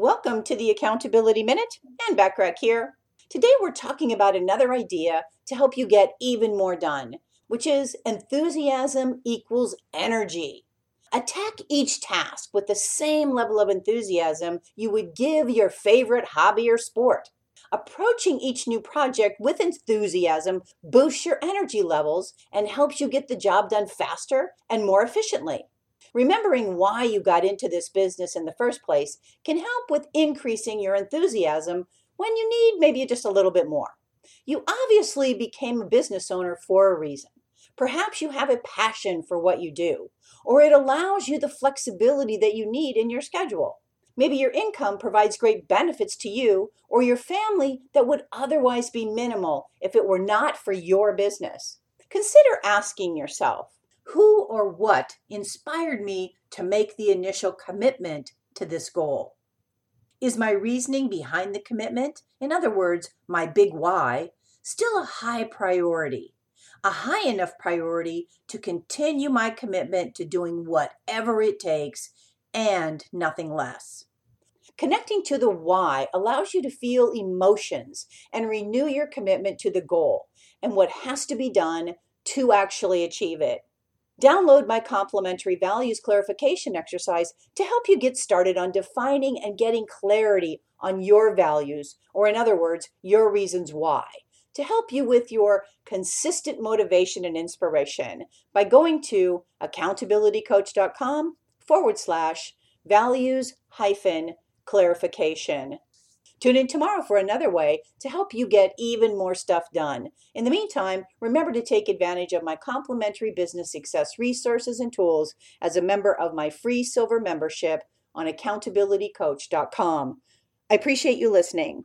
Welcome to the Accountability Minute and Backrack here. Today we're talking about another idea to help you get even more done, which is enthusiasm equals energy. Attack each task with the same level of enthusiasm you would give your favorite hobby or sport. Approaching each new project with enthusiasm boosts your energy levels and helps you get the job done faster and more efficiently. Remembering why you got into this business in the first place can help with increasing your enthusiasm when you need maybe just a little bit more. You obviously became a business owner for a reason. Perhaps you have a passion for what you do, or it allows you the flexibility that you need in your schedule. Maybe your income provides great benefits to you or your family that would otherwise be minimal if it were not for your business. Consider asking yourself or what inspired me to make the initial commitment to this goal? Is my reasoning behind the commitment, in other words, my big why, still a high priority? A high enough priority to continue my commitment to doing whatever it takes and nothing less. Connecting to the why allows you to feel emotions and renew your commitment to the goal and what has to be done to actually achieve it. Download my complimentary values clarification exercise to help you get started on defining and getting clarity on your values, or in other words, your reasons why, to help you with your consistent motivation and inspiration by going to accountabilitycoach.com forward slash values hyphen clarification. Tune in tomorrow for another way to help you get even more stuff done. In the meantime, remember to take advantage of my complimentary business success resources and tools as a member of my free silver membership on accountabilitycoach.com. I appreciate you listening.